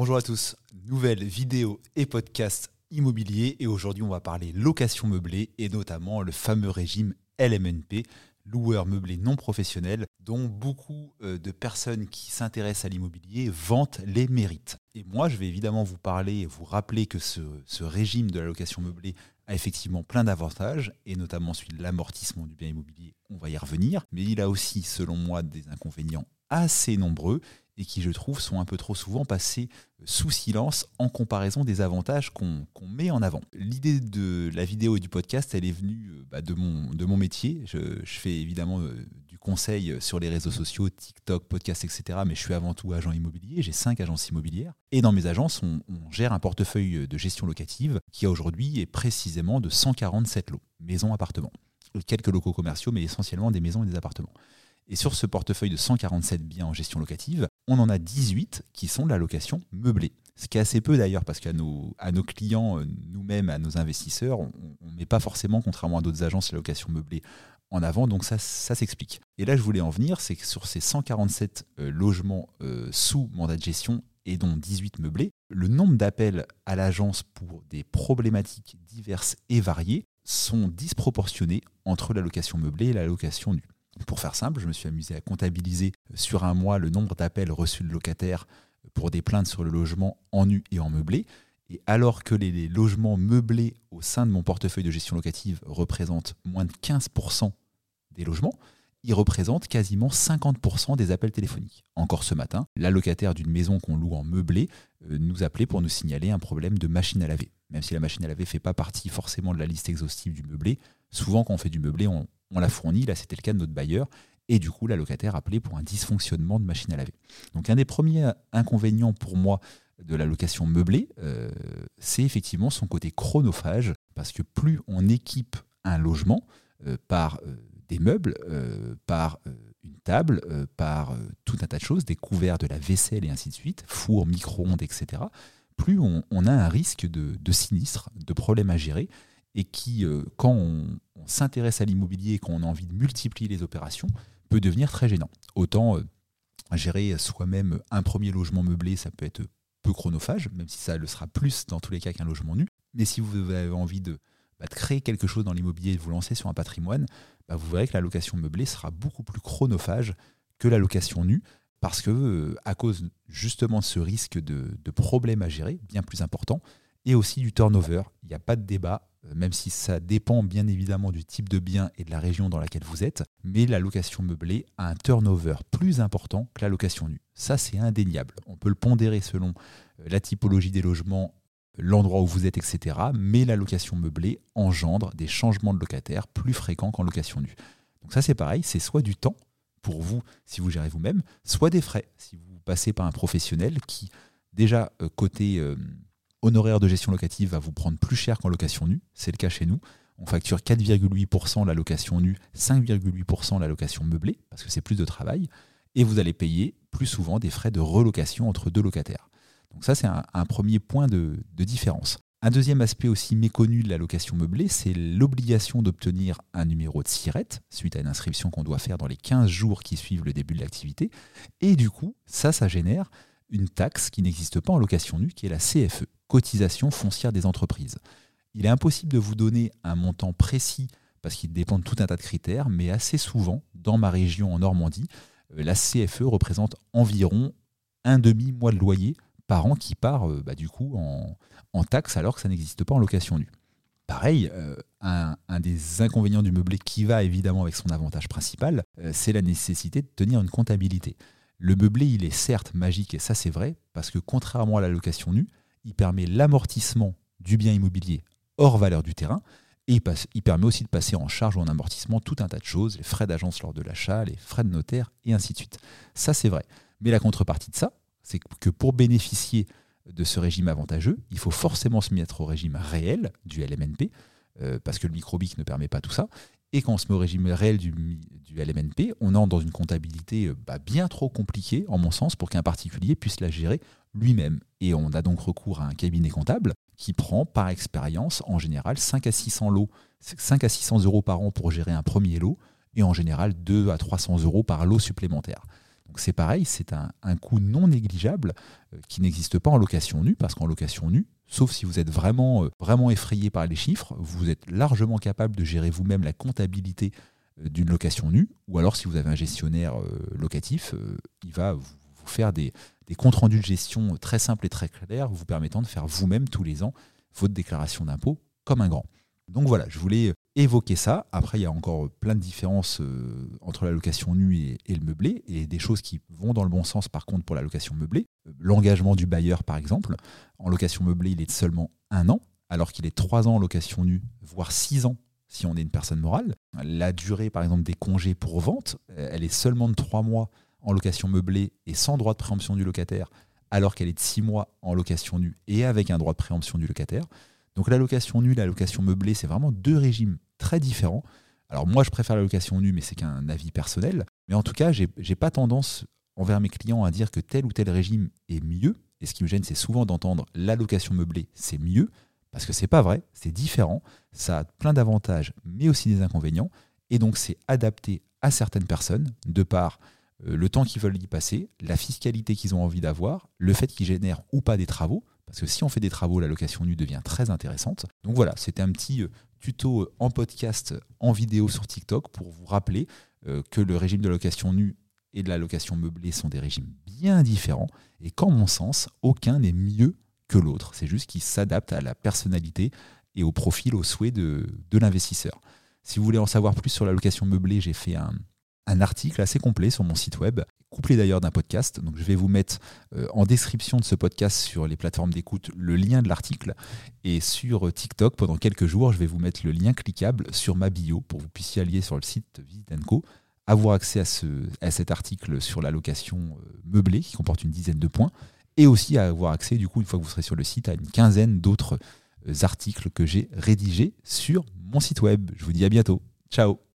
Bonjour à tous, nouvelle vidéo et podcast immobilier et aujourd'hui on va parler location meublée et notamment le fameux régime LMNP, loueur meublé non professionnel, dont beaucoup euh, de personnes qui s'intéressent à l'immobilier vantent les mérites. Et moi je vais évidemment vous parler et vous rappeler que ce, ce régime de la location meublée a effectivement plein d'avantages, et notamment celui de l'amortissement du bien immobilier, on va y revenir, mais il a aussi, selon moi, des inconvénients assez nombreux, et qui, je trouve, sont un peu trop souvent passés sous silence en comparaison des avantages qu'on met en avant. L'idée de la vidéo et du podcast, elle est venue euh, bah, de, mon, de mon métier. Je, fais évidemment euh, du conseil sur les réseaux sociaux, TikTok, podcast, etc. Mais je suis avant tout agent immobilier. J'ai cinq agences immobilières. Et dans mes agences, on, on gère un portefeuille de gestion locative qui aujourd'hui est précisément de 147 lots, maisons, appartements. Quelques locaux commerciaux, mais essentiellement des maisons et des appartements. Et sur ce portefeuille de 147 biens en gestion locative, on en a 18 qui sont de la location meublée. Ce qui est assez peu d'ailleurs, parce qu'à nos, clients, euh, nous-mêmes, à nos investisseurs, on ne met pas forcément, contrairement à d'autres agences, la location meublée en avant, donc ça, ça s'explique. Et là, je voulais en venir, c'est que sur ces 147 euh, logements euh, sous mandat de gestion et dont 18 meublés, le nombre d'appels à l'agence pour des problématiques diverses et variées sont disproportionnés entre la location meublée et la location nue. Pour faire simple, je me suis amusé à comptabiliser sur un mois le nombre d'appels reçus de locataires pour des plaintes sur le logement en nu et en meublé. Et alors que les logements meublés au sein de mon portefeuille de gestion locative représentent moins de 15% des logements, ils représentent quasiment 50% des appels téléphoniques. Encore ce matin, la locataire d'une maison qu'on loue en meublé euh, nous appelait pour nous signaler un problème de machine à laver. Même si la machine à laver ne fait pas partie forcément de la liste exhaustive du meublé, souvent quand on fait du meublé, on, on l'a fourni, là c'était le cas de notre bailleur, et du coup la locataire appelait pour un dysfonctionnement de machine à laver. Donc un des premiers inconvénients pour moi de la location meublée, euh, c'est effectivement son côté chronophage, parce que plus on équipe un logement euh, par euh, des meubles, par une table, par tout un tas de choses, des couverts, de la vaisselle et ainsi de suite, four, micro-ondes, etc., plus on, a un risque de, de sinistre, de problèmes à gérer, et qui, euh, quand on, s'intéresse à l'immobilier et qu'on a envie de multiplier les opérations, peut devenir très gênant. Autant euh, gérer soi-même un premier logement meublé, ça peut être peu chronophage, même si ça le sera plus dans tous les cas qu'un logement nu. Mais si vous avez envie de, bah, créer quelque chose dans l'immobilier et de vous lancer sur un patrimoine, bah, vous verrez que la location meublée sera beaucoup plus chronophage que la location nue, parce que euh, à cause justement de ce risque de, de problèmes à gérer, bien plus important, et aussi du turnover. Il n'y a pas de débat, euh, même si ça dépend bien évidemment du type de bien et de la région dans laquelle vous êtes, mais la location meublée a un turnover plus important que la location nue. Ça, c'est indéniable. On peut le pondérer selon euh, la typologie des logements, l'endroit où vous êtes, etc. Mais la location meublée engendre des changements de locataires plus fréquents qu'en location nue. Donc ça, c'est pareil, c'est soit du temps pour vous si vous gérez vous-même, soit des frais si vous passez par un professionnel qui, déjà, euh, côté honoraire de gestion locative va vous prendre plus cher qu'en location nue. C'est le cas chez nous. On facture 4,8% la location nue, 5,8% la location meublée, parce que c'est plus de travail. Et vous allez payer plus souvent des frais de relocation entre deux locataires. Donc ça, c'est un, premier point de, différence. Un deuxième aspect aussi méconnu de la location meublée, c'est l'obligation d'obtenir un numéro de SIRET suite à une inscription qu'on doit faire dans les 15 jours qui suivent le début de l'activité. Et du coup, ça, ça génère une taxe qui n'existe pas en location nue, qui est la CFE, cotisation foncière des entreprises. Il est impossible de vous donner un montant précis parce qu'il dépend de tout un tas de critères, mais assez souvent, dans ma région en Normandie, euh, la CFE représente environ un demi-mois de loyer par an qui part euh, bah, du coup en, en taxe alors que ça n'existe pas en location nue. Pareil, euh, un, un, des inconvénients du meublé qui va évidemment avec son avantage principal, c'est la nécessité de tenir une comptabilité. Le meublé, il est certes magique, et ça c'est vrai, parce que contrairement à la location nue, il permet l'amortissement du bien immobilier hors valeur du terrain, et il, permet aussi de passer en charge ou en amortissement tout un tas de choses, les frais d'agence lors de l'achat, les frais de notaire, et ainsi de suite. Ça c'est vrai. Mais la contrepartie de ça, c'est que pour bénéficier de ce régime avantageux, il faut forcément se mettre au régime réel du LMNP, euh, parce que le microbic ne permet pas tout ça. Et quand on se met au régime réel du, LMNP, on entre dans une comptabilité euh, bah, bien trop compliquée, en mon sens, pour qu'un particulier puisse la gérer lui-même. Et on a donc recours à un cabinet comptable qui prend par expérience en général 5 à 600 lots, 5 à 600 euros par an pour gérer un premier lot, et en général 2 à 300 euros par lot supplémentaire. Donc c'est pareil, c'est un, coût non négligeable euh, qui n'existe pas en location nue, parce qu'en location nue, sauf si vous êtes vraiment, euh, vraiment effrayé par les chiffres, vous êtes largement capable de gérer vous-même la comptabilité euh, d'une location nue, ou alors si vous avez un gestionnaire locatif, il va vous faire des, des comptes rendus de gestion très simples et très clairs, vous permettant de faire vous-même tous les ans votre déclaration d'impôt comme un grand. Donc voilà, je voulais évoquer ça. Après, il y a encore plein de différences euh, entre la location nue et, le meublé, et des choses qui vont dans le bon sens par contre pour la location meublée. L'engagement du bailleur, par exemple. En location meublée, il est de seulement un an, alors qu'il est trois ans en location nue, voire six ans si on est une personne morale. La durée, par exemple, des congés pour vente, elle est seulement de trois mois en location meublée et sans droit de préemption du locataire, alors qu'elle est de six mois en location nue et avec un droit de préemption du locataire. Donc la location nue, la location meublée, c'est vraiment deux régimes très différents. Alors moi, je préfère la location nue, mais c'est qu'un avis personnel. Mais en tout cas, je n'ai pas tendance envers mes clients à dire que tel ou tel régime est mieux. Et ce qui me gêne, c'est souvent d'entendre la location meublée, c'est mieux. Parce que c'est pas vrai, c'est différent, ça a plein d'avantages, mais aussi des inconvénients. Et donc c'est adapté à certaines personnes, de par euh, le temps qu'ils veulent y passer, la fiscalité qu'ils ont envie d'avoir, le fait qu'ils génèrent ou pas des travaux. Parce que si on fait des travaux, la location nue devient très intéressante. Donc voilà, c'était un petit euh, tuto euh, en podcast, en vidéo sur TikTok pour vous rappeler euh, que le régime de location nue et de la location meublée sont des régimes bien différents et qu'en mon sens, aucun n'est mieux que l'autre. C'est juste qu'ils s'adaptent à la personnalité et au profil, au souhait de, de l'investisseur. Si vous voulez en savoir plus sur la location meublée, j'ai fait un, un article assez complet sur mon site web, couplé d'ailleurs d'un podcast. Donc je vais vous mettre euh, en description de ce podcast sur les plateformes d'écoute le lien de l'article. Et sur TikTok, pendant quelques jours, je vais vous mettre le lien cliquable sur ma bio pour que vous puissiez allier sur le site Visitenco, avoir accès à, ce, à cet article sur la location euh, meublée qui comporte une dizaine de points, et aussi à avoir accès, du coup, une fois que vous serez sur le site, à une quinzaine d'autres euh, articles que j'ai rédigés sur mon site web. Je vous dis à bientôt. Ciao